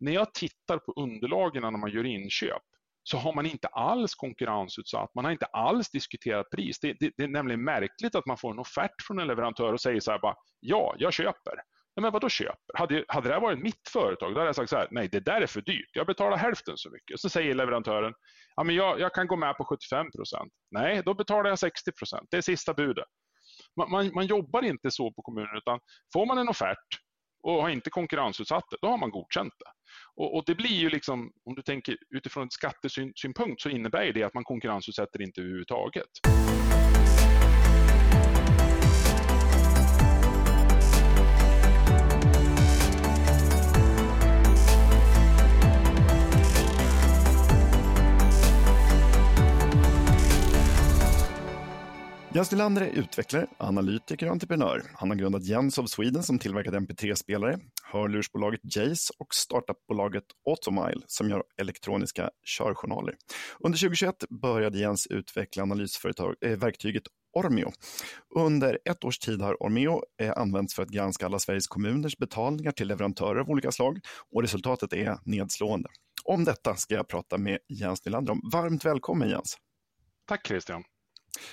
när jag tittar på underlagen när man gör inköp så har man inte alls konkurrensutsatt, man har inte alls diskuterat pris. Det, det, det, är nämligen märkligt att man får en offert från en leverantör och säger så här bara, ja, jag köper. Ja, men vadå köper? Hade, hade det här varit mitt företag, då hade jag sagt så här, nej det där är för dyrt, jag betalar hälften så mycket. Så säger leverantören, ja, men jag, jag kan gå med på 75 procent. Nej, då betalar jag 60 procent, det är sista budet. Man, man, man, jobbar inte så på kommunen, utan får man en offert och har inte konkurrensutsatt det, då har man godkänt det. Och, och, det blir ju liksom, om du tänker utifrån ett skattesynpunkt så innebär det att man konkurrensutsätter inte överhuvudtaget. Jens Nylander är utvecklare, analytiker och entreprenör. Han har grundat Jens of Sweden som tillverkat MP3-spelare, hörlursbolaget Jace och startupbolaget Automile som gör elektroniska körjournaler. Under 2021 började Jens utveckla analysverktyget eh, äh, Ormeo. Under ett års tid har Ormeo eh, använts för att granska alla Sveriges kommuners betalningar till leverantörer av olika slag och resultatet är nedslående. Om detta ska jag prata med Jens Nylander om. Varmt välkommen Jens! Tack Christian!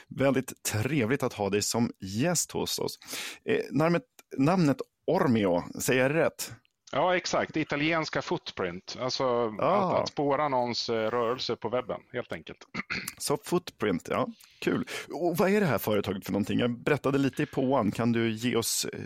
Väldigt trevligt att ha dig som gäst hos oss. Eh, namnet, namnet Ormeo, säger jag rätt? Ja, exakt. Italienska footprint, alltså ah. att, att spåra någons eh, rörelse på webben, helt enkelt. Så footprint, ja, kul. Och vad är det här företaget för någonting? Jag berättade lite i påan, kan du ge oss eh,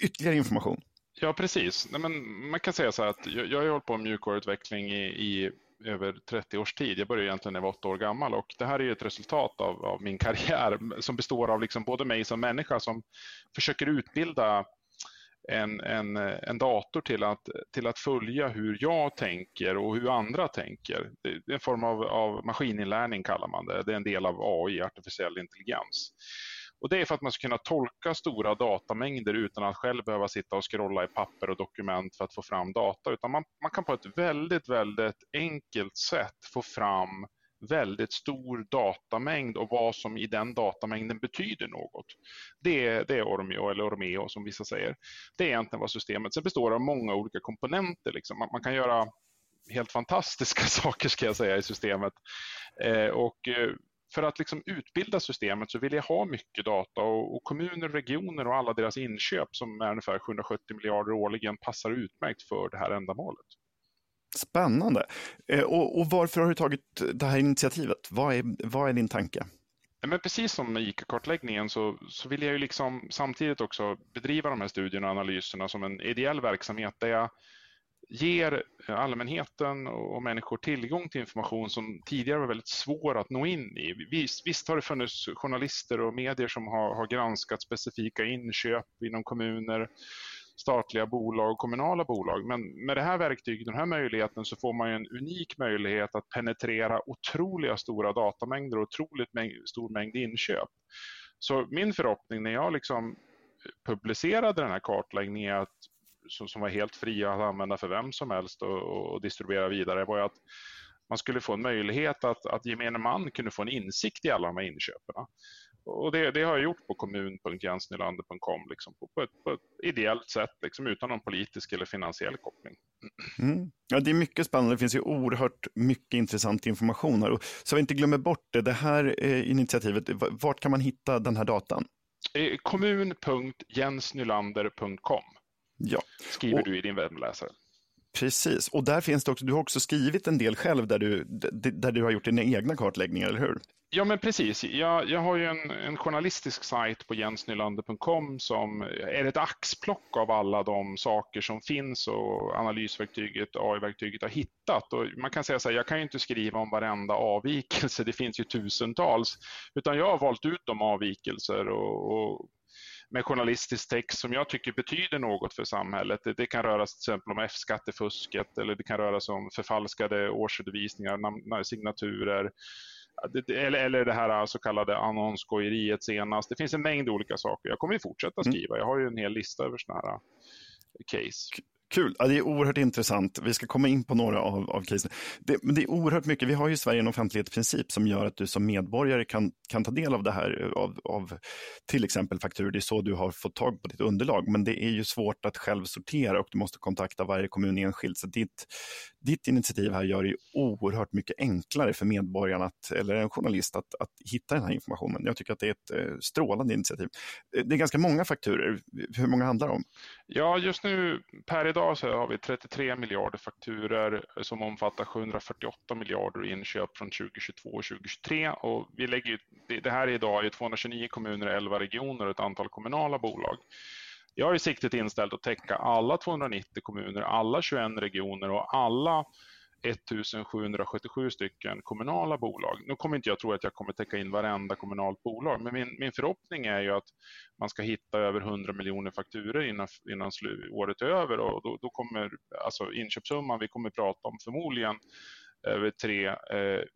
ytterligare information? Ja, precis. Nej, men man kan säga så här att jag, jag har hållit på med mjukvaruutveckling i, i över 30 års tid. Jag började egentligen när jag var åtta år gammal och det här är ett resultat av, av min karriär som består av liksom både mig som människa som försöker utbilda en, en, en dator till att, till att följa hur jag tänker och hur andra tänker. Det är en form av, av maskininlärning kallar man det. Det är en del av AI, artificiell intelligens. Och det är för att man ska kunna tolka stora datamängder utan att själv behöva sitta och scrolla i papper och dokument för att få fram data. Utan man, man kan på ett väldigt, väldigt enkelt sätt få fram väldigt stor datamängd och vad som i den datamängden betyder något. Det är, det är Ormeo, eller Ormeo som vissa säger. Det är egentligen vad systemet Sen består av många olika komponenter. Liksom. Man, man, kan göra helt fantastiska saker ska jag säga i systemet. Eh, och eh, för att liksom utbilda systemet så vill jag ha mycket data och, och, kommuner, regioner och alla deras inköp som är ungefär 770 miljarder årligen passar utmärkt för det här ändamålet. Spännande. Eh, och, och varför har du tagit det här initiativet? Vad är, vad är din tanke? Men precis som med ICA-kartläggningen så, så vill jag ju liksom samtidigt också bedriva de här studierna och analyserna som en ideell verksamhet där jag ger eh, allmänheten och människor tillgång till information som tidigare var väldigt svår att nå in i. Visst, visst har det funnits journalister och medier som har, har granskat specifika inköp inom kommuner, statliga bolag och kommunala bolag. Men med det här verktyget, den här möjligheten, så får man en unik möjlighet att penetrera otroliga stora datamängder och otroligt mäng stor mängd inköp. Så min förhoppning när jag liksom eh, publicerade den här kartläggningen är att som, som var helt fria att använda för vem som helst och, och distribuera vidare var ju att man skulle få en möjlighet att, att gemene man kunde få en insikt i alla de här inköpen. Och det, det, har jag gjort på kommun.jensnylander.com liksom, på, ett, på ett ideellt sätt, liksom, utan någon politisk eller finansiell koppling. Mm. Ja, det är mycket spännande. Det finns ju oerhört mycket intressant information här. Och så vi inte glömmer bort det, det här eh, initiativet, vart kan man hitta den här datan? Eh, kommun.jensnylander.com Ja. Skriver och, du i din webbläsare. Precis, och där finns det också, du har också skrivit en del själv där du, där du har gjort dina egna kartläggningar, eller hur? Ja, men precis. Jag, jag har ju en, en journalistisk sajt på jensnylander.com som är ett axplock av alla de saker som finns och analysverktyget, AI-verktyget har hittat. Och man kan säga så här, jag kan ju inte skriva om varenda avvikelse, det finns ju tusentals, utan jag har valt ut de avvikelser och, och med journalistisk text som jag tycker betyder något för samhället. Det, det kan röra sig till exempel om F-skattefusket eller det kan röra sig om förfalskade årsredovisningar, signaturer, eller, eller det här så kallade annonsskojeriet senast. Det finns en mängd olika saker. Jag kommer ju fortsätta mm. skriva. Jag har ju en hel lista över sådana här case. Kul, ja, det är oerhört intressant. Vi ska komma in på några av, av casen. Det, men det är oerhört mycket. Vi har ju i Sverige en offentlighetsprincip som gör att du som medborgare kan, kan ta del av det här, av, av till exempel fakturor. Det är så du har fått tag på ditt underlag, men det är ju svårt att själv sortera och du måste kontakta varje kommun enskilt. Så ditt, ditt initiativ här gör det oerhört mycket enklare för medborgarna, att, eller en journalist, att, att hitta den här informationen. Jag tycker att det är ett eh, strålande initiativ. Eh, det är ganska många fakturer. Hur många handlar det om? Ja, just nu per idag så har vi 33 miljarder fakturer eh, som omfattar 748 miljarder i inköp från 2022 och 2023. Och vi lägger, det här är idag i 229 kommuner, 11 regioner och ett antal kommunala bolag. Jag har ju siktet inställt att täcka alla 290 kommuner, alla 21 regioner och alla 1777 stycken kommunala bolag. Nu kommer inte jag tro att jag kommer täcka in varenda kommunalt bolag, men min, min förhoppning är ju att man ska hitta över 100 miljoner fakturer innan, innan året är över och då, då kommer alltså inköpssumman vi kommer prata om förmodligen över 3 eh,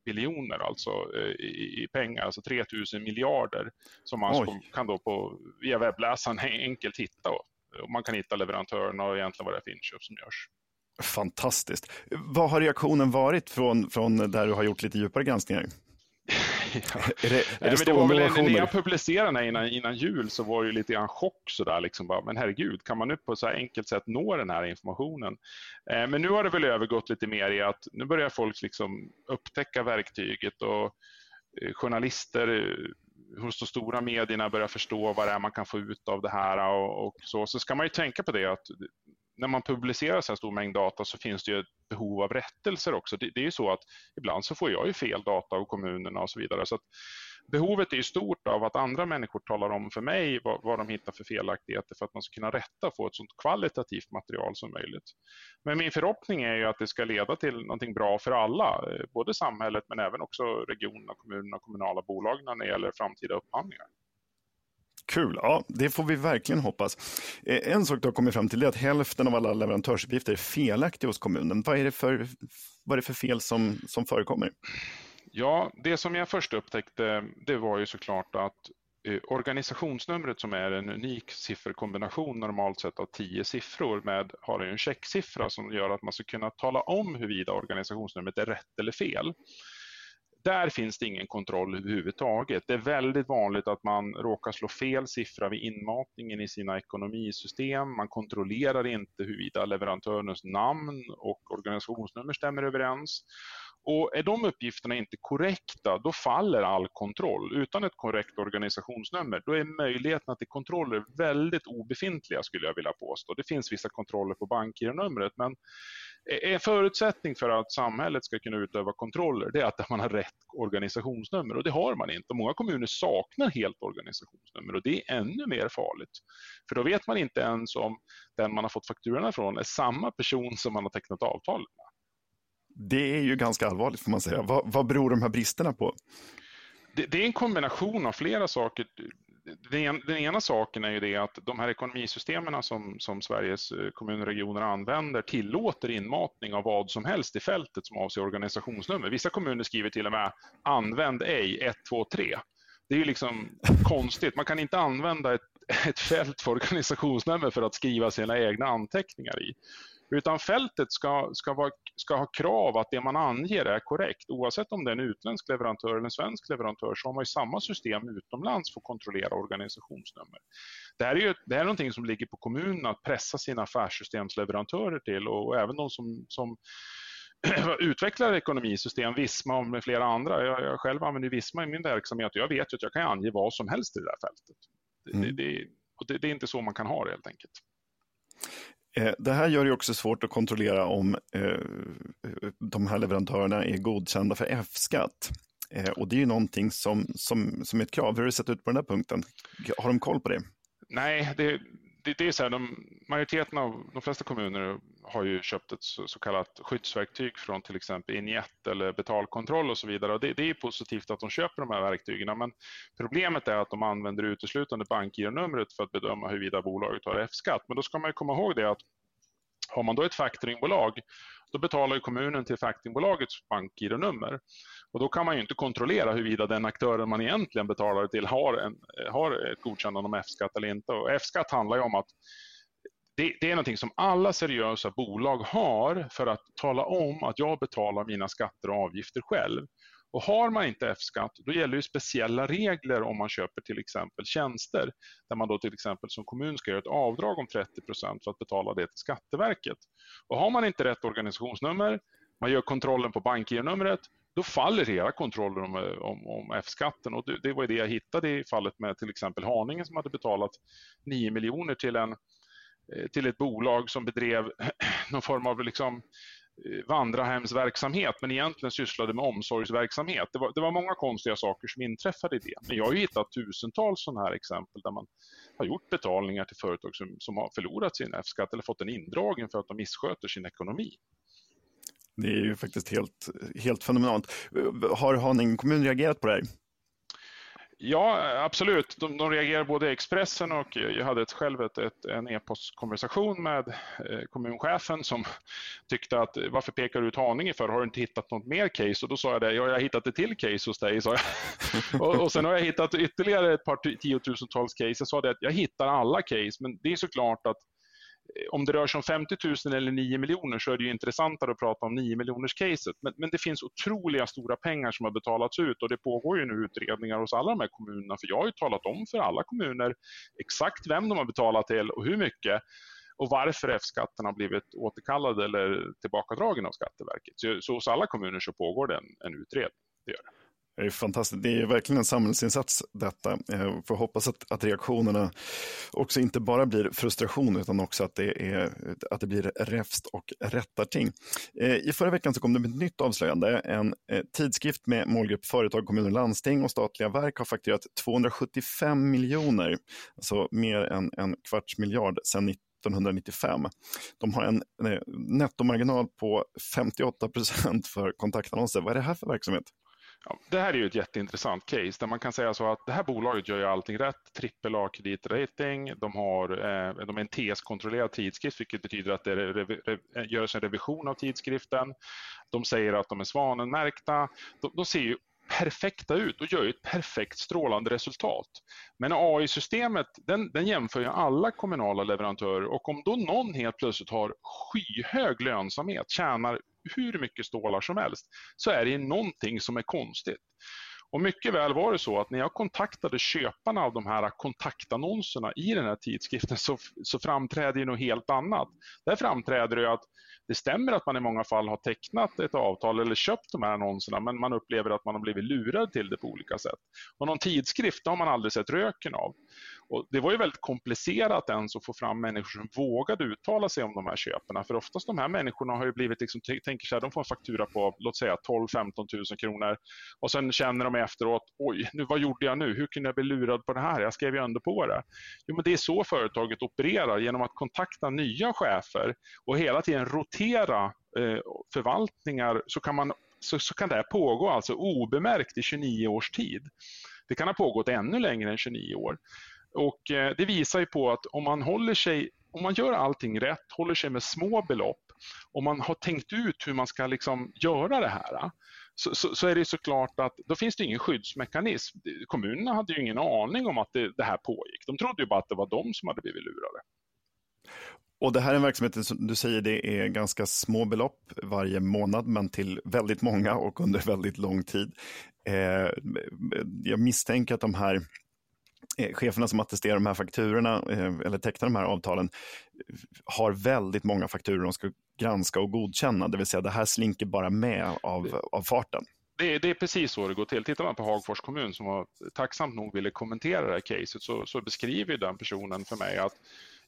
biljoner alltså eh, i, i, pengar, alltså 3 000 miljarder som man Oj. kan då på, via webbläsaren enkelt hitta. Och man kan hitta leverantörerna och egentligen vad det är för inköp som görs. Fantastiskt. Vad har reaktionen varit från, från där du har gjort lite djupare granskningar? Ja. Är det, är det, det var väl, när jag publicerade den här innan, innan jul så var det lite grann chock sådär, liksom bara, men herregud, kan man nu på så här enkelt sätt nå den här informationen? Eh, men nu har det väl övergått lite mer i att nu börjar folk liksom upptäcka verktyget och eh, journalister eh, hos de stora medierna börjar förstå vad det är man kan få ut av det här och, och så. Så ska man ju tänka på det att när man publicerar så här stor mängd data så finns det ju ett behov av rättelser också. Det, det är ju så att ibland så får jag ju fel data av kommunerna och så vidare. Så behovet är ju stort av att andra människor talar om för mig vad, vad de hittar för felaktigheter för att man ska kunna rätta och få ett så kvalitativt material som möjligt. Men min förhoppning är ju att det ska leda till någonting bra för alla, eh, både samhället men även också regionerna, kommunerna och kommunala bolag när det gäller framtida upphandlingar. Kul, ja det får vi verkligen hoppas. Eh, en sak du har kommit fram till är att hälften av alla leverantörsuppgifter är felaktiga hos kommunen. Vad är det för, vad är det för fel som, som förekommer? Ja, det som jag först upptäckte det var ju såklart att eh, organisationsnumret som är en unik sifferkombination normalt sett av tio siffror med har en checksiffra som gör att man ska kunna tala om huruvida organisationsnumret är rätt eller fel där finns det ingen kontroll överhuvudtaget. Det är väldigt vanligt att man råkar slå fel siffra vid inmatningen i sina ekonomisystem. Man kontrollerar inte huruvida leverantörens namn och organisationsnummer stämmer överens. Och är de uppgifterna inte korrekta, då faller all kontroll. Utan ett korrekt organisationsnummer, då är möjligheterna till kontroller väldigt obefintliga skulle jag vilja påstå. Det finns vissa kontroller på bankgironumret, men en förutsättning för att samhället ska kunna utöva kontroller det är att man har rätt organisationsnummer och det har man inte. Många kommuner saknar helt organisationsnummer och det är ännu mer farligt. För då vet man inte ens om den man har fått fakturorna från är samma person som man har tecknat avtalet med. Det är ju ganska allvarligt får man säga. Vad, vad beror de här bristerna på? Det, det, är en kombination av flera saker den, den ena saken är ju det att de här ekonomisystemen som, som Sveriges eh, kommuner och regioner använder tillåter inmatning av vad som helst i fältet som avser organisationsnummer. Vissa kommuner skriver till och med använd ej 123. Det är ju liksom konstigt. Man kan inte använda ett, ett fält för organisationsnummer för att skriva sina egna anteckningar i. Utan fältet ska, ska, vara, ska ha krav att det man anger är korrekt. Oavsett om det är en utländsk leverantör eller en svensk leverantör så har man ju samma system utomlands för att kontrollera organisationsnummer. Det här är ju det här är någonting som ligger på kommunen att pressa sina affärssystemsleverantörer till och, och även de som, som utvecklar ekonomisystem, Visma och med flera andra. Jag, jag själv använder Visma i min verksamhet och jag vet att jag kan ange vad som helst i det där fältet. Mm. Det, det, det, det, är inte så man kan ha det helt enkelt. Eh, det här gör det också svårt att kontrollera om eh, de här leverantörerna är godkända för F-skatt. Eh, och det är ju någonting som, som, som är ett krav. Hur har det sett ut på den här punkten? Har de koll på det? Nej, det, det, det är så här, de, majoriteten av de flesta kommuner har ju köpt ett så, så, kallat skyddsverktyg från till exempel Injet eller betalkontroll och så vidare. Och det, det är positivt att de köper de här verktygen, men problemet är att de använder uteslutande bankgironumret för att bedöma huruvida bolaget har F-skatt. Men då ska man komma ihåg det att har man då ett factoringbolag, då betalar kommunen till factoringbolagets bankgironummer. Och då kan man ju inte kontrollera huruvida den aktören man egentligen betalar till har, en, har ett godkännande om F-skatt eller inte. Och F-skatt handlar ju om att det, det, är någonting som alla seriösa bolag har för att tala om att jag betalar mina skatter och avgifter själv. Och har man inte F-skatt, då gäller ju speciella regler om man köper till exempel tjänster, där man då till exempel som kommun ska göra ett avdrag om 30% för att betala det till Skatteverket. Och har man inte rätt organisationsnummer, man gör kontrollen på bankgironumret, då faller hela kontrollen om, om, om F-skatten. Och det, det var det jag hittade i fallet med till exempel Haninge som hade betalat 9 miljoner till, en, Eh, till ett bolag som bedrev någon form av liksom eh, vandrarhemsverksamhet men egentligen sysslade med omsorgsverksamhet. Det var, det var många konstiga saker som inträffade i det. Men jag har ju hittat tusentals sådana här exempel där man har gjort betalningar till företag som, som har förlorat sin F-skatt eller fått den indragen för att de missköter sin ekonomi. Det är ju faktiskt helt, helt fenomenalt. Har Haninge kommun reagerat på det här? Ja, absolut. De, de reagerar både Expressen och jag hade ett, själv ett, ett, en e-postkonversation med eh, kommunchefen som tyckte att varför pekar du ut Haninge för? Har du inte hittat något mer case? Och då sa jag det, ja, jag har hittat ett till case hos dig, sa jag. och, och sen har jag hittat ytterligare ett par tiotusentals case. Jag sa det att jag hittar alla case, men det är såklart att Eh, om det rör sig om 50 000 eller 9 miljoner så är det ju intressantare att prata om 9 miljoners caset. Men, men, det finns otroliga stora pengar som har betalats ut och det pågår ju nu utredningar hos alla de här kommunerna. För jag har ju talat om för alla kommuner exakt vem de har betalat till och hur mycket och varför F-skatten har blivit återkallad eller tillbakadragen av Skatteverket. Så, så hos alla kommuner så pågår det en, en utredning. Det gör det. Det är fantastiskt. Det är verkligen en samhällsinsats detta. Eh, Jag får hoppas att, att reaktionerna också inte bara blir frustration utan också att det, är, att det blir räfst och rättarting. Eh, I förra veckan så kom det med ett nytt avslöjande. En eh, tidskrift med målgrupp företag, kommuner, landsting och statliga verk har fakturerat 275 miljoner, alltså mer än en kvarts miljard sedan 1995. De har en nettomarginal på 58 procent för kontaktannonser. Vad är det här för verksamhet? Ja, det här är ju ett jätteintressant case där man kan säga så att det här bolaget gör ju allting rätt. Trippel A-kreditrating, de, har, eh, de är en TS-kontrollerad tidskrift vilket betyder att det görs en revision av tidskriften. De säger att de är svanenmärkta. De, de ser ju perfekta ut och gör ju ett perfekt strålande resultat. Men AI-systemet den, den jämför ju alla kommunala leverantörer och om då någon helt plötsligt har skyhög lönsamhet, tjänar hur mycket stålar som helst, så är det någonting som är konstigt. Och mycket väl var det så att när jag kontaktade köparna av de här kontaktannonserna i den här tidskriften så, så framträder ju något helt annat. Där framträder det att det stämmer att man i många fall har tecknat ett avtal eller köpt de här annonserna men man upplever att man har blivit lurad till det på olika sätt. Och någon tidskrift har man aldrig sett röken av. Och det var ju väldigt komplicerat ens att få fram människor som vågade uttala sig om de här köpen. För oftast de här människorna har ju blivit, liksom, tänker så här, de får en faktura på låt säga 12-15 000 kronor och sen känner de efteråt, oj, nu, vad gjorde jag nu? Hur kunde jag bli lurad på det här? Jag skrev ju ändå på det. Jo, men det är så företaget opererar, genom att kontakta nya chefer och hela tiden rotera eh, förvaltningar så kan, man, så, så kan det här pågå alltså obemärkt i 29 års tid. Det kan ha pågått ännu längre än 29 år. Och eh, det visar ju på att om man håller sig, om man gör allting rätt, håller sig med små belopp, om man har tänkt ut hur man ska liksom göra det här, eh, så, så, så, är det såklart att då finns det ingen skyddsmekanism. Kommunerna hade ju ingen aning om att det, det här pågick. De trodde ju bara att det var de som hade blivit lurade. Och det här är en verksamhet som du säger det är ganska små belopp varje månad men till väldigt många och under väldigt lång tid. Eh, jag misstänker att de här cheferna som attesterar de här fakturorna eh, eller tecknar de här avtalen har väldigt många fakturor de ska granska och godkänna. Det vill säga det här slinker bara med av, av farten. Det är, det är, precis så det går till. Tittar man på Hagfors kommun som var tacksamt nog ville kommentera det här caset så, så beskriver den personen för mig att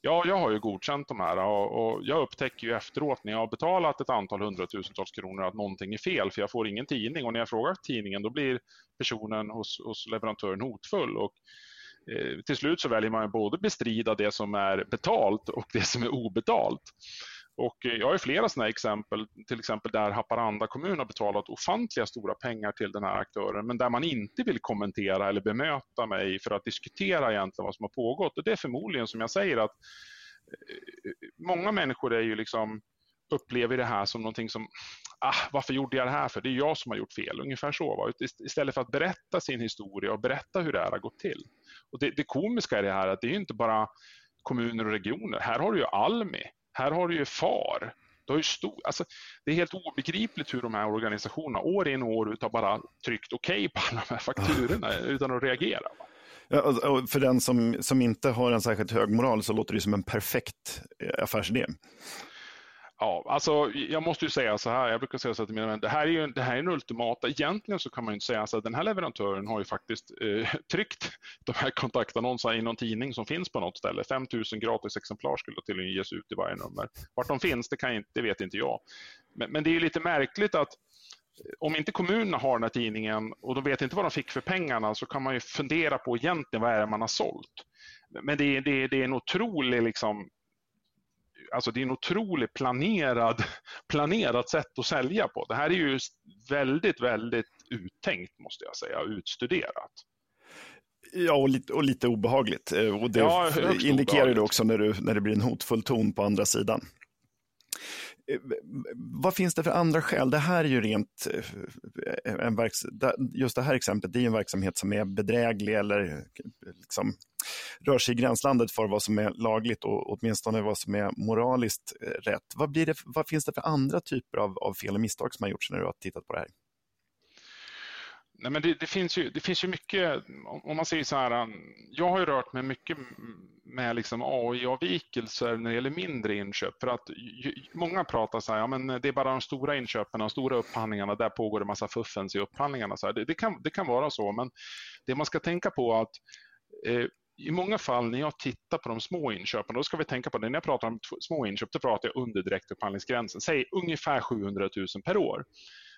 ja, jag har ju godkänt de här och, och, jag upptäcker ju efteråt när jag har betalat ett antal hundratusentals kronor att någonting är fel för jag får ingen tidning och när jag frågar tidningen då blir personen hos, hos leverantören hotfull. Och Eh, Eh, till slut så väljer man både bestrida det som är betalt och det som är obetalt. Och eh, jag har flera sådana exempel, till exempel där Haparanda kommun har betalat ofantliga stora pengar till den här aktören, men där man inte vill kommentera eller bemöta mig för att diskutera egentligen vad som har pågått. Och det är förmodligen som jag säger att eh, många människor är ju liksom, upplever det här som någonting som ah, varför gjorde jag det här för? Det är jag som har gjort fel. Ungefär så. Va? Istället för att berätta sin historia och berätta hur det här har gått till. Och det, det komiska är det här att det är inte bara kommuner och regioner. Här har du ju Almi, här har du ju FAR. Du har ju stor, alltså, det är helt obegripligt hur de här organisationerna år in och år ut har bara tryckt okej okay på alla de här fakturorna utan att reagera. Ja, och för den som, som inte har en särskilt hög moral så låter det som en perfekt eh, affärsidé. Ja, alltså jag måste ju säga så här, jag brukar säga så till mina vänner, det här är ju det här är en ultimata, egentligen så kan man ju inte säga så att den här leverantören har ju faktiskt eh, tryckt de här kontaktannonserna i någon tidning som finns på något ställe. 5000 gratis exemplar skulle tydligen ges ut i varje nummer. Vart de finns, det, kan inte, det vet inte jag. Men, men det är ju lite märkligt att eh, om inte kommunerna har den här tidningen och de vet inte vad de fick för pengarna så kan man ju fundera på egentligen vad är det man har sålt. Men det är, det är, det är en otrolig liksom, alltså det är en otroligt planerad, planerat sätt att sälja på. Det här är ju väldigt, väldigt uttänkt måste jag säga, utstuderat. Ja, och lite, och lite obehagligt. Eh, och det ja, indikerar det också när, du, när det blir en hotfull ton på andra sidan. Vad finns det för andra skäl? Det här är ju rent, eh, en verks, just det här exemplet, det är en verksamhet som är bedräglig eller liksom rör sig i gränslandet för vad som är lagligt och åtminstone vad som är moraliskt eh, rätt. Vad, blir det, vad finns det för andra typer av, av fel och misstag som har gjorts när du har tittat på det här? Nej, men det, det, finns ju, det finns ju mycket, om man säger så här, um, jag har ju rört mig mycket med liksom AI-avvikelser när det gäller mindre inköp. För att många pratar så här, ja, men det är bara de stora inköpen, de stora upphandlingarna, där pågår det massa fuffens i upphandlingarna. Så det, det, kan, det kan vara så, men det man ska tänka på är att eh, i många fall när jag tittar på de små inköpen, då ska vi tänka på det, när jag pratar om små inköp, då pratar jag under direktupphandlingsgränsen, säg ungefär 700 000 per år.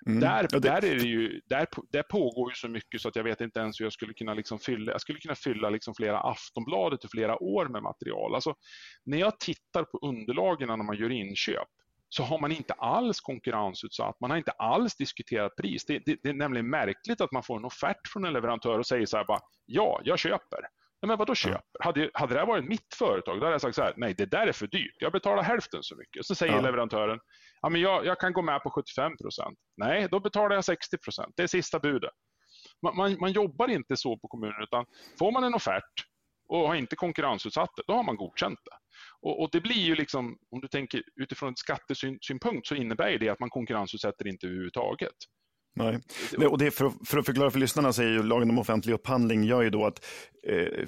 Mm. Där, ja, det... där, är det ju, där, där pågår ju så mycket så att jag vet inte ens hur jag skulle kunna liksom fylla, jag skulle kunna fylla liksom flera Aftonbladet i flera år med material. Alltså, när jag tittar på underlagen när man gör inköp, så har man inte alls konkurrensutsatt, man har inte alls diskuterat pris. Det, det, det, är nämligen märkligt att man får en offert från en leverantör och säger så här bara, ja, jag köper. Nej, men vadå köper? Ja. Hade, hade det här varit mitt företag, då hade jag sagt så här, nej det där är för dyrt, jag betalar hälften så mycket. Så säger ja. leverantören, ja, men jag, jag kan gå med på 75 procent. Nej, då betalar jag 60 procent, det är sista budet. Man, man, man, jobbar inte så på kommunen, utan får man en offert och har inte konkurrensutsatt det, då har man godkänt det. Och, och, det blir ju liksom, om du tänker utifrån ett skattesynpunkt så innebär det att man konkurrensutsätter inte överhuvudtaget. Nej. Och det för, för, att förklara för lyssnarna så är ju lagen om offentlig upphandling gör ju då att eh,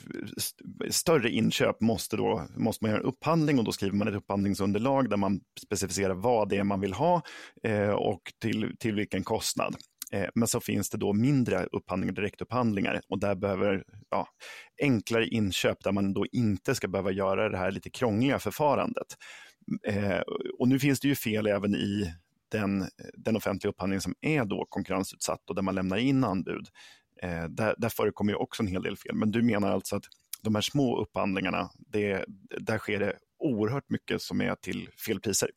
större inköp måste, då, måste man göra en upphandling och då skriver man ett upphandlingsunderlag där man specificerar vad det är man vill ha eh, och till, till vilken kostnad. Eh, men så finns det då mindre upphandlingar, direktupphandlingar och där behöver ja, enklare inköp där man då inte ska behöva göra det här lite krångliga förfarandet. Eh, och nu finns det ju fel även i den, den offentliga upphandling som är då konkurrensutsatt och där man lämnar in anbud, eh, där, där förekommer ju också en hel del fel. Men du menar alltså att de här små upphandlingarna, det, där sker det oerhört mycket som är till fel priser?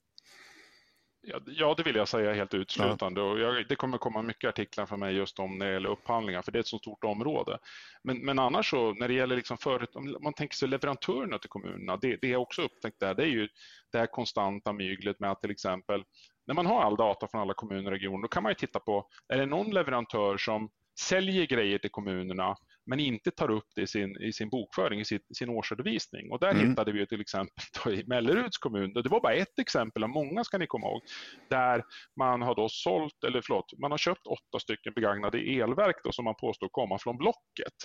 Ja, det vill jag säga helt utslutande. Ja. Och jag, det kommer komma mycket artiklar från mig just om när det gäller upphandlingar, för det är ett så stort område. Men, men annars så, när det gäller liksom förut, om man tänker sig leverantörerna till kommunerna, det, det jag också upptäckt där, det är ju det här konstanta myglet med att till exempel när man har all data från alla kommuner och regioner, då kan man ju titta på, är det någon leverantör som säljer grejer till kommunerna men inte tar upp det i sin, i sin bokföring, i sin, sin årsredovisning. Och där mm. hittade vi till exempel i Melleruds kommun, det var bara ett exempel av många ska ni komma ihåg, där man har då sålt, eller förlåt, man har köpt åtta stycken begagnade elverk då, som man påstår komma från Blocket.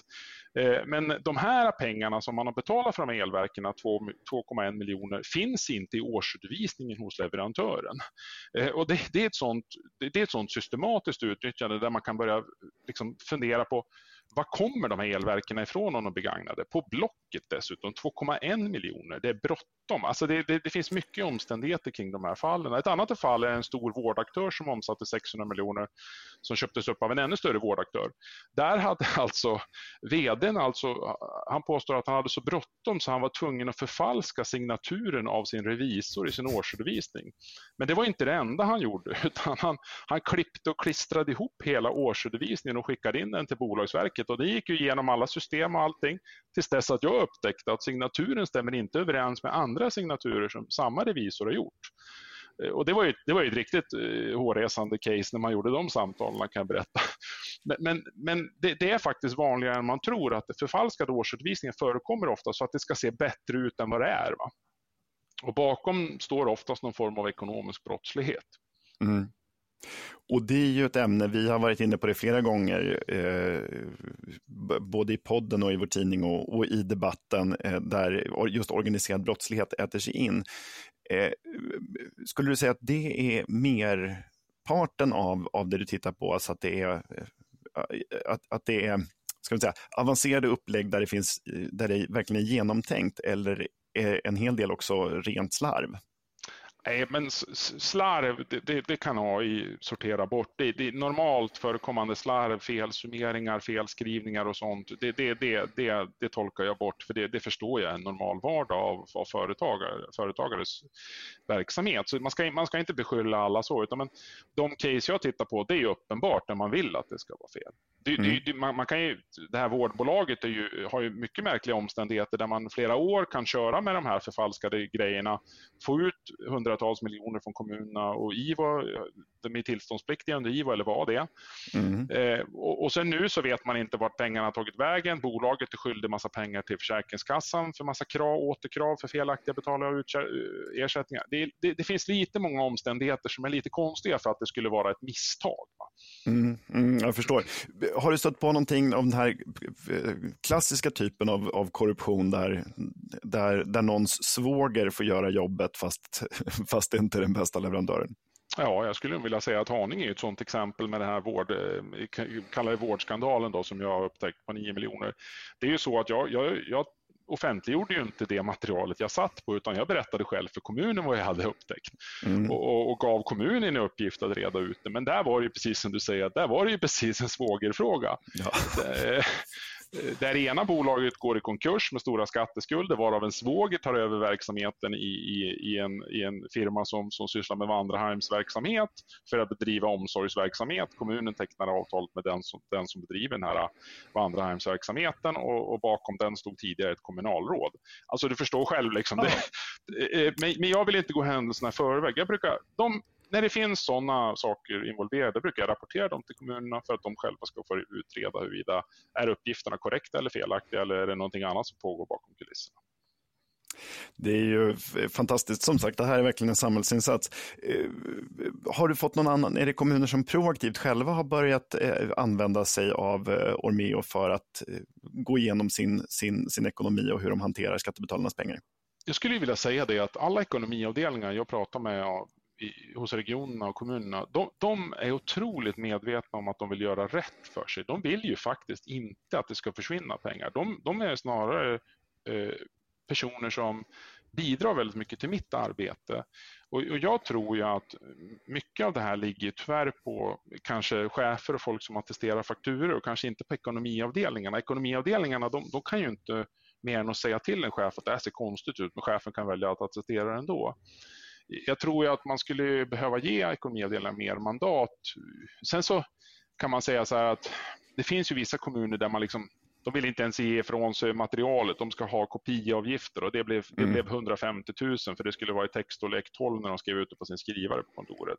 Eh, men de här pengarna som man har betalat för de här elverken, 2,1 miljoner, finns inte i årsredovisningen hos leverantören. Eh, och det, det, är ett sånt, det är ett sånt systematiskt utnyttjande där man kan börja liksom fundera på var kommer de här elverken ifrån om de begagnade? På Blocket dessutom, 2,1 miljoner. Det är bråttom. Alltså det, det, det, finns mycket omständigheter kring de här fallen. Ett annat fall är en stor vårdaktör som omsatte 600 miljoner som köptes upp av en ännu större vårdaktör. Där hade alltså vdn, alltså, han påstår att han hade så bråttom så han var tvungen att förfalska signaturen av sin revisor i sin årsredovisning. Men det var inte det enda han gjorde, utan han, han klippte och klistrade ihop hela årsredovisningen och skickade in den till Bolagsverket och det gick ju igenom alla system och allting tills dess att jag upptäckte att signaturen stämmer inte överens med andra signaturer som samma revisor har gjort. Eh, och det var ju, det var ju ett riktigt eh, hårresande case när man gjorde de samtalen kan jag berätta. Men, men, men det, det, är faktiskt vanligare än man tror att förfalskade årsredovisningar förekommer ofta så att det ska se bättre ut än vad det är. Va? Och bakom står oftast någon form av ekonomisk brottslighet. Mm. Och det är ju ett ämne, vi har varit inne på det flera gånger, eh, både i podden och i vår tidning och, och i debatten, eh, där just organiserad brottslighet äter sig in. Eh, skulle du säga att det är mer parten av, av det du tittar på, alltså att det är, eh, att, att det är ska man säga, avancerade upplägg där det, finns, där det verkligen är genomtänkt, eller är en hel del också rent slarv? Nej, men slarv, det, det, det, kan AI sortera bort. Det, det är normalt förekommande slarv, felsummeringar, felskrivningar och sånt. Det, det, det, det, det tolkar jag bort, för det, det förstår jag är en normal vardag av, av företagare, företagares verksamhet. Så man ska, man ska inte beskylla alla så, utan men de case jag tittar på, det är uppenbart när man vill att det ska vara fel. Det, mm. det, man, man, kan ju, det här vårdbolaget ju, har ju mycket märkliga omständigheter där man flera år kan köra med de här förfalskade grejerna, få ut hundratals miljoner från kommunerna och IVA, de är tillståndspliktiga under IVA eller vad det är. Mm. Eh, och, och sen nu så vet man inte vart pengarna har tagit vägen. Bolaget är skyldig massa pengar till Försäkringskassan för massa krav, återkrav för felaktiga betalningar av ersättningar. Det, det, det, finns lite många omständigheter som är lite konstiga för att det skulle vara ett misstag. Mm, mm, jag förstår. Har du stött på någonting av den här eh, klassiska typen av, av korruption där, där, där någons svåger får göra jobbet fast, fast det inte är den bästa leverantören? Ja, jag skulle vilja säga att Haninge är ett sådant exempel med den här vård, eh, kallar det vårdskandalen då, som jag har upptäckt på 9 miljoner. Det är ju så att jag, jag, jag offentliggjorde ju inte det materialet jag satt på utan jag berättade själv för kommunen vad jag hade upptäckt mm. och, och, gav kommunen i uppgift att reda ut det. Men där var det ju precis som du säger, där var det ju precis en svågerfråga. Ja. Där ena bolaget går i konkurs med stora skatteskulder varav en svåger tar över verksamheten i, i, i, en, i en firma som, som sysslar med vandrarheimsverksamhet för att bedriva omsorgsverksamhet. Kommunen tecknar avtalet med den som, den som bedriver den här vandrarheimsverksamheten och, och bakom den stod tidigare ett kommunalråd. Alltså du förstår själv, liksom, det, eh, men, men jag vill inte gå händelserna i förväg. Jag brukar, de, när det finns sådana saker involverade brukar jag rapportera dem till kommunerna för att de själva ska få utreda huruvida är uppgifterna korrekta eller felaktiga eller är det någonting annat som pågår bakom kulisserna. Det är ju fantastiskt. Som sagt, det här är verkligen en samhällsinsats. Eh, har du fått någon annan, är det kommuner som proaktivt själva har börjat eh, använda sig av eh, Ormeo för att gå igenom sin, sin, sin ekonomi och hur de hanterar skattebetalarnas pengar? Jag skulle vilja säga det att alla ekonomiavdelningar jag pratar med i, hos regionerna och kommunerna, de, de, är otroligt medvetna om att de vill göra rätt för sig. De vill ju faktiskt inte att det ska försvinna pengar. De, de är snarare eh, personer som bidrar väldigt mycket till mitt arbete. Och, och, jag tror ju att mycket av det här ligger tyvärr på kanske chefer och folk som attesterar fakturer och kanske inte på ekonomiavdelningarna. Ekonomiavdelningarna de, de kan ju inte mer än att säga till en chef att det här ser konstigt ut, men chefen kan välja att attestera ändå jag tror ju att man skulle behöva ge ekonomiavdelningarna mer mandat. Sen så kan man säga så här att det finns ju vissa kommuner där man liksom de vill inte ens ge ifrån sig materialet, de ska ha kopiavgifter och det blev, det mm. blev 150 000 för det skulle vara i textstorlek 12 när de skrev ut det på sin skrivare på kontoret.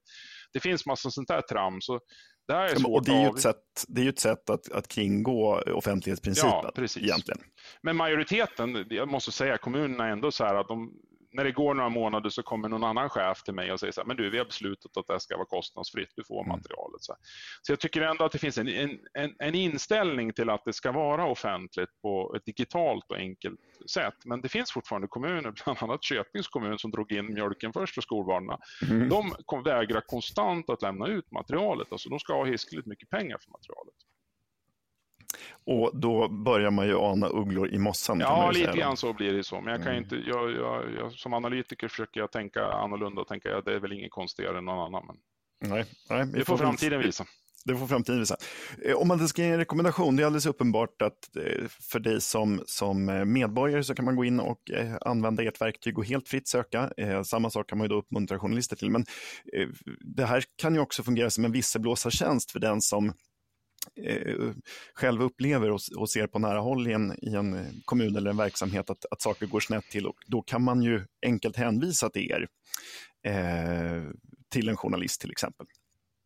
Det finns massa sånt där trams. Så det här är svårt och det är ju ett sätt, det är ett sätt att, att kringgå offentlighetsprincipen ja, precis. egentligen. Men majoriteten, jag måste säga, kommunerna är ändå så här att de, när det går några månader så kommer någon annan chef till mig och säger så här, men du, vi har beslutat att det ska vara kostnadsfritt, du får mm. materialet. Så, så jag tycker ändå att det finns en, en, en, inställning till att det ska vara offentligt på ett digitalt och enkelt sätt. Men det finns fortfarande kommuner, bland annat Köpings kommun som drog in mjölken först för skolbarnen. Mm. De vägrar konstant att lämna ut materialet, alltså de ska ha hiskeligt mycket pengar för materialet. Och då börjar man ju ana ugglor i mossan. Ja, lite grann så blir det så. Men jag kan mm. inte, jag, jag, jag, som analytiker försöker jag tänka annorlunda och tänka att det är väl ingen konstigare än någon annan. Men... Nej, nej, det får framtiden visa. Det får framtiden visa. Eh, om man ska ge en rekommendation, det är alldeles uppenbart att eh, för dig som, som eh, medborgare så kan man gå in och använda ert verktyg och helt fritt söka. Samma sak kan man ju då uppmuntra journalister till. Men det här kan ju också fungera som en visselblåsartjänst för den som eh, själv upplever och, och, ser på nära håll i en, i en kommun eller en verksamhet att, att saker går snett till och då kan man ju enkelt hänvisa till er. eh, till en journalist till exempel.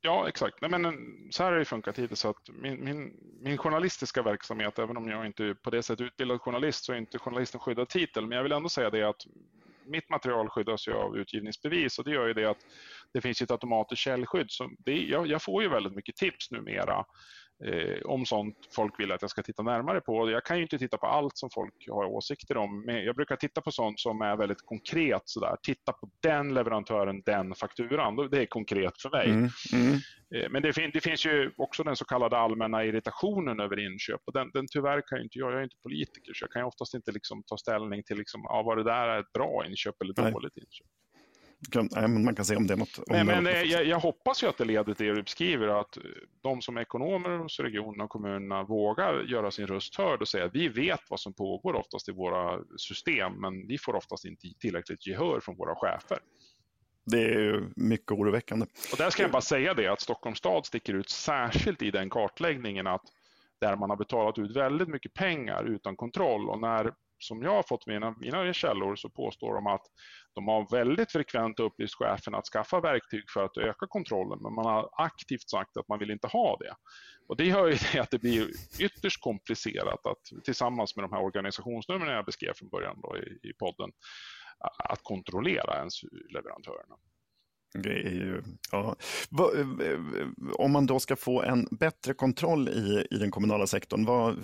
Ja, exakt. Nej, men eh, så här har det funkat hittills. Att min, min, min journalistiska verksamhet, även om jag inte är på det sättet utbildad journalist, så är inte journalisten skyddad titel. Men jag vill ändå säga det att mitt material skyddas ju av utgivningsbevis och det gör ju det att det finns ett automatiskt källskydd. Så det, jag, jag får ju väldigt mycket tips numera eh, om sånt folk vill att jag ska titta närmare på. Jag kan ju inte titta på allt som folk har åsikter om, men jag brukar titta på sånt som är väldigt konkret. Sådär. Titta på den leverantören, den fakturan. Det är konkret för mig. Mm, mm. Eh, men det, fin det, finns ju också den så kallade allmänna irritationen över inköp och den, den tyvärr kan jag inte jag, jag är inte politiker så jag kan oftast inte liksom ta ställning till liksom, ja, vad det där är ett bra inköp eller dåligt Nej. inköp man kan se om det är något. Men, men jag, jag, hoppas ju att det leder till det du beskriver, att de som är ekonomer hos regionerna och kommunerna vågar göra sin röst hörd och säga att vi vet vad som pågår oftast i våra system, men vi får oftast inte tillräckligt gehör från våra chefer. Det är mycket oroväckande. Och där ska jag bara säga det att Stockholms stad sticker ut särskilt i den kartläggningen att där man har betalat ut väldigt mycket pengar utan kontroll och när som jag har fått mina, mina källor så påstår de att de har väldigt frekvent upplyst chefen att skaffa verktyg för att öka kontrollen, men man har aktivt sagt att man vill inte ha det. Och Det gör ju det att det blir ytterst komplicerat att tillsammans med de här organisationsnumren jag beskrev från början då i, i podden, att kontrollera ens leverantörerna. Ju, ja. Om man då ska få en bättre kontroll i, i den kommunala sektorn, vad,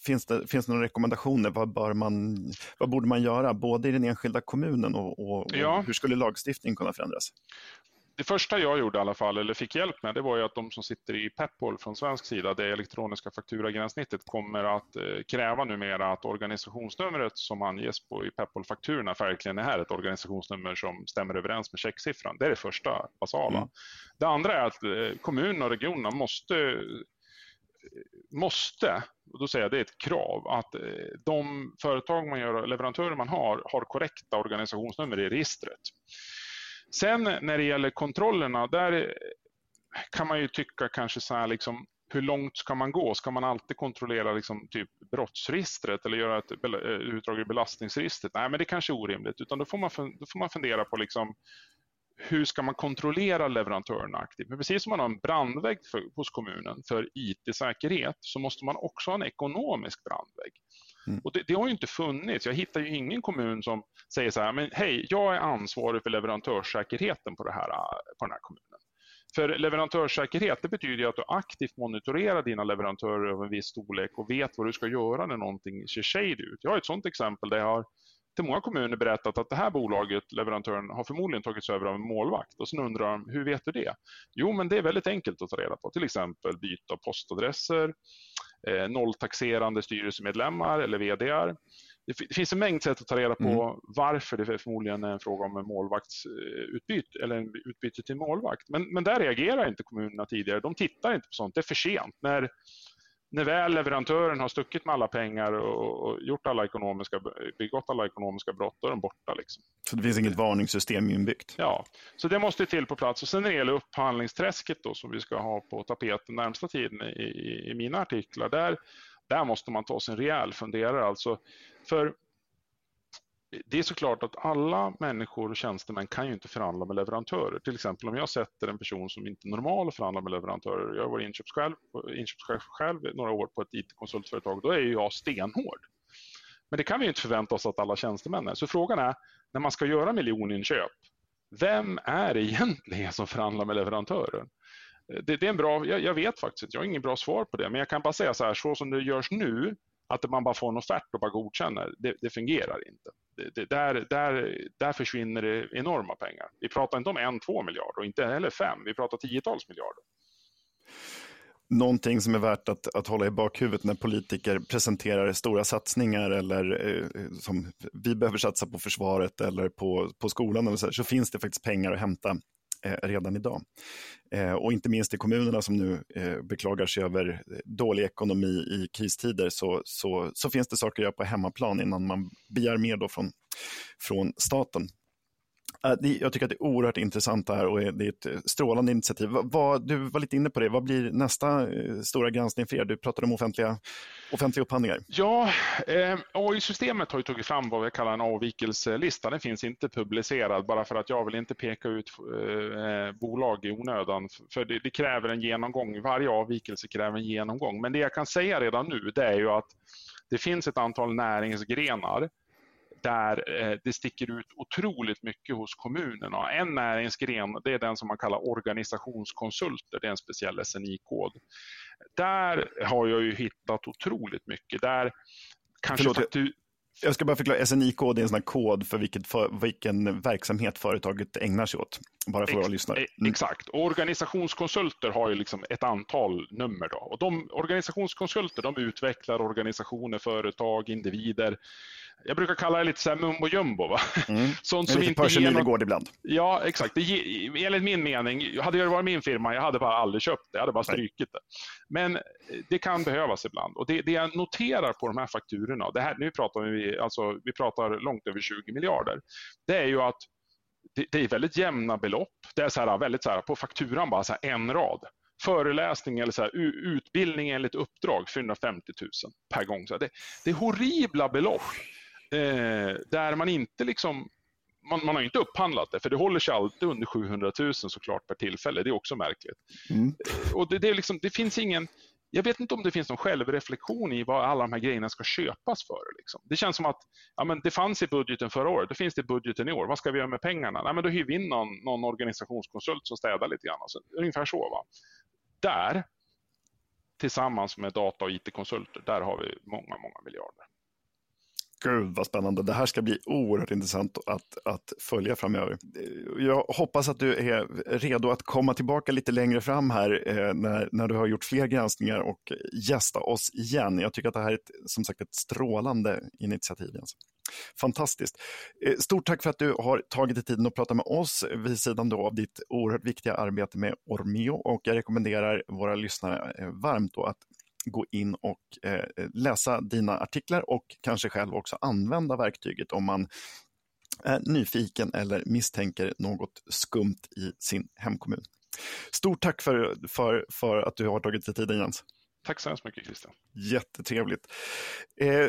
finns, det, finns det några rekommendationer? Vad, bör man, vad borde man göra, både i den enskilda kommunen och, och, ja. och hur skulle lagstiftningen kunna förändras? Det första jag gjorde i alla fall, eller fick hjälp med, det var ju att de som sitter i Peppol från svensk sida, det elektroniska fakturagränssnittet, kommer att eh, kräva numera att organisationsnumret som anges på i Peppol-fakturorna verkligen är ett organisationsnummer som stämmer överens med checksiffran. Det är det första basala. Mm. Det andra är att eh, kommunerna och regionerna måste måste, och då säger jag det är ett krav, att eh, de företag man gör, leverantörer man har, har korrekta organisationsnummer i registret. Sen när det gäller kontrollerna, där kan man ju tycka kanske så här liksom, hur långt ska man gå? Ska man alltid kontrollera liksom typ brottsregistret eller göra ett eh, utdrag i belastningsregistret? Nej, men det kanske är orimligt, utan då får man, då får man fundera på liksom, hur ska man kontrollera leverantörerna aktivt? Men precis som man har en brandvägg för, hos kommunen för IT-säkerhet så måste man också ha en ekonomisk brandvägg. Mm. Och det, det, har ju inte funnits. Jag hittar ju ingen kommun som säger så här, men hej, jag är ansvarig för leverantörssäkerheten på, det här, ah, på den här kommunen. För leverantörssäkerhet det betyder ju att du aktivt monitorerar dina leverantörer av en viss storlek och vet vad du ska göra när någonting ser shady ut. Jag har ett sådant exempel där jag har till många kommuner berättat att det här bolaget, leverantören, har förmodligen tagits över av en målvakt. Och sen undrar de, hur vet du det? Jo, men det är väldigt enkelt att ta reda på. Till exempel byta postadresser, eh, nolltaxerande styrelsemedlemmar eller VDR. Det, finns en mängd sätt att ta reda på mm. varför det förmodligen är en fråga om en målvaktsutbyte eller en utbyte till målvakt. Men, men där reagerar inte kommunerna tidigare. De tittar inte på sånt. Det är för sent. När, när väl leverantören har stuckit med alla pengar och, gjort alla ekonomiska, begått alla ekonomiska brott, då är de borta. Liksom. Så det finns inget varningssystem inbyggt? Ja, så det måste till på plats. Och sen när det gäller upphandlingsträsket då, som vi ska ha på tapeten närmsta tiden i, i, i mina artiklar, där, där måste man ta sig en rejäl funderare. Alltså, för det är såklart att alla människor och tjänstemän kan ju inte förhandla med leverantörer. Till exempel om jag sätter en person som inte är normal att förhandla med leverantörer. Jag har varit inköpschef, inköpschef själv några år på ett IT-konsultföretag. Då är ju jag stenhård. Men det kan vi inte förvänta oss att alla tjänstemän är. Så frågan är, när man ska göra miljoninköp, vem är det egentligen som förhandlar med leverantören? Det, det är en bra, jag, jag, vet faktiskt inte, jag har inget bra svar på det, men jag kan bara säga så här, så som det görs nu, att man bara får en offert och bara godkänner, det, det fungerar inte det, där, där, där försvinner det enorma pengar. Vi pratar inte om en, två miljarder och inte heller fem, vi pratar tiotals miljarder. Någonting som är värt att, att hålla i bakhuvudet när politiker presenterar stora satsningar eller eh, som vi behöver satsa på försvaret eller på, på skolan, eller så, så finns det faktiskt pengar att hämta Eh, redan idag. Eh, och inte minst i kommunerna som nu eh, beklagar sig över eh, dålig ekonomi i kristider så, så, så, finns det saker att göra på hemmaplan innan man begär mer då från, från staten. Äh, jag tycker att det är oerhört intressant det här och det är ett strålande initiativ. Du var lite inne på det, vad blir nästa eh, stora granskning för er? Du pratade om offentliga, offentliga upphandlingar. Ja, eh, AI-systemet har ju tagit fram vad vi kallar en avvikelselista. Den finns inte publicerad bara för att jag vill inte peka ut eh, bolag i onödan. För det, det, kräver en genomgång, varje avvikelse kräver en genomgång. Men det jag kan säga redan nu det är ju att det finns ett antal näringsgrenar där eh, det sticker ut otroligt mycket hos kommunerna. En näringsgren det är den som man kallar organisationskonsulter, det är en speciell SNI-kod. Där har jag ju hittat otroligt mycket. Där kanske Förlåt, faktur... Jag ska bara förklara, SNI-kod är en sån kod för, vilket, för vilken verksamhet företaget ägnar sig åt. Bara för våra lyssnare. Mm. Exakt. Och organisationskonsulter har ju liksom ett antal nummer. Då. Och de, organisationskonsulter de utvecklar organisationer, företag, individer jag brukar kalla det lite så här mumbo jumbo. Va? Mm. Sånt som lite inte ger något... ibland. Ja, exakt. Det. Enligt min mening, hade det varit min firma, jag hade bara aldrig köpt det, jag hade bara strykit det. Men eh, det kan behövas ibland. Och det, det jag noterar på de här fakturorna, det här, nu pratar vi, alltså, vi pratar långt över 20 miljarder, det är ju att det, det är väldigt jämna belopp. Det är så här, väldigt så här, på fakturan bara så en rad föreläsning eller så här, utbildning enligt uppdrag 450 000 per gång. Så det, det är horribla belopp eh, där man inte liksom man, man, har inte upphandlat det, för det håller sig alltid under 700 000 såklart per tillfälle. Det är också märkligt. Mm. Eh, och det, det, är liksom, det finns ingen, jag vet inte om det finns någon självreflektion i vad alla de här grejerna ska köpas för. Liksom. Det känns som att ja, men det fanns i budgeten förra året, det finns det i budgeten i år. Vad ska vi göra med pengarna? Nej, men då hyr vi in någon, någon organisationskonsult som städar lite grann. Alltså, ungefär så. Va? Där, tillsammans med data och IT-konsulter, där har vi många, många miljarder. Gud vad spännande. Det här ska bli oerhört intressant att, att följa framöver. Jag hoppas att du är redo att komma tillbaka lite längre fram här eh, när, när du har gjort fler granskningar och gästa oss igen. Jag tycker att det här är ett, som sagt ett strålande initiativ. Jens. Fantastiskt. Eh, stort tack för att du har tagit dig tiden att prata med oss vid sidan då av ditt oerhört viktiga arbete med Ormeo och jag rekommenderar våra lyssnare eh, varmt att gå in och eh, läsa dina artiklar och kanske själv också använda verktyget om man är nyfiken eller misstänker något skumt i sin hemkommun. Stort tack för, för, för att du har tagit dig tiden Jens. Tack så hemskt mycket Christian. Jättetrevligt. Eh,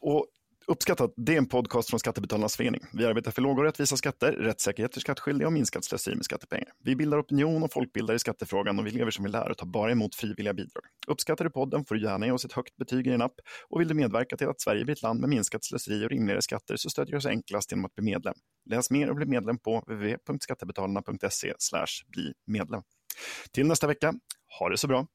och Uppskattat, det är en podcast från Skattebetalarnas förening. Vi arbetar för låga och rättvisa skatter, rättssäkerhet för skattskyldiga och minskat slöseri med skattepengar. Vi bildar opinion och folkbildar i skattefrågan och vi lever som vi lär och tar bara emot frivilliga bidrag. Uppskattar du podden får du gärna ge oss ett högt betyg i din app och vill du medverka till att Sverige blir ett land med minskat slöseri och rimligare skatter så stödjer du oss enklast genom att bli medlem. Läs mer och bli medlem på www.skattebetalarna.se bli medlem. Till nästa vecka, ha det så bra!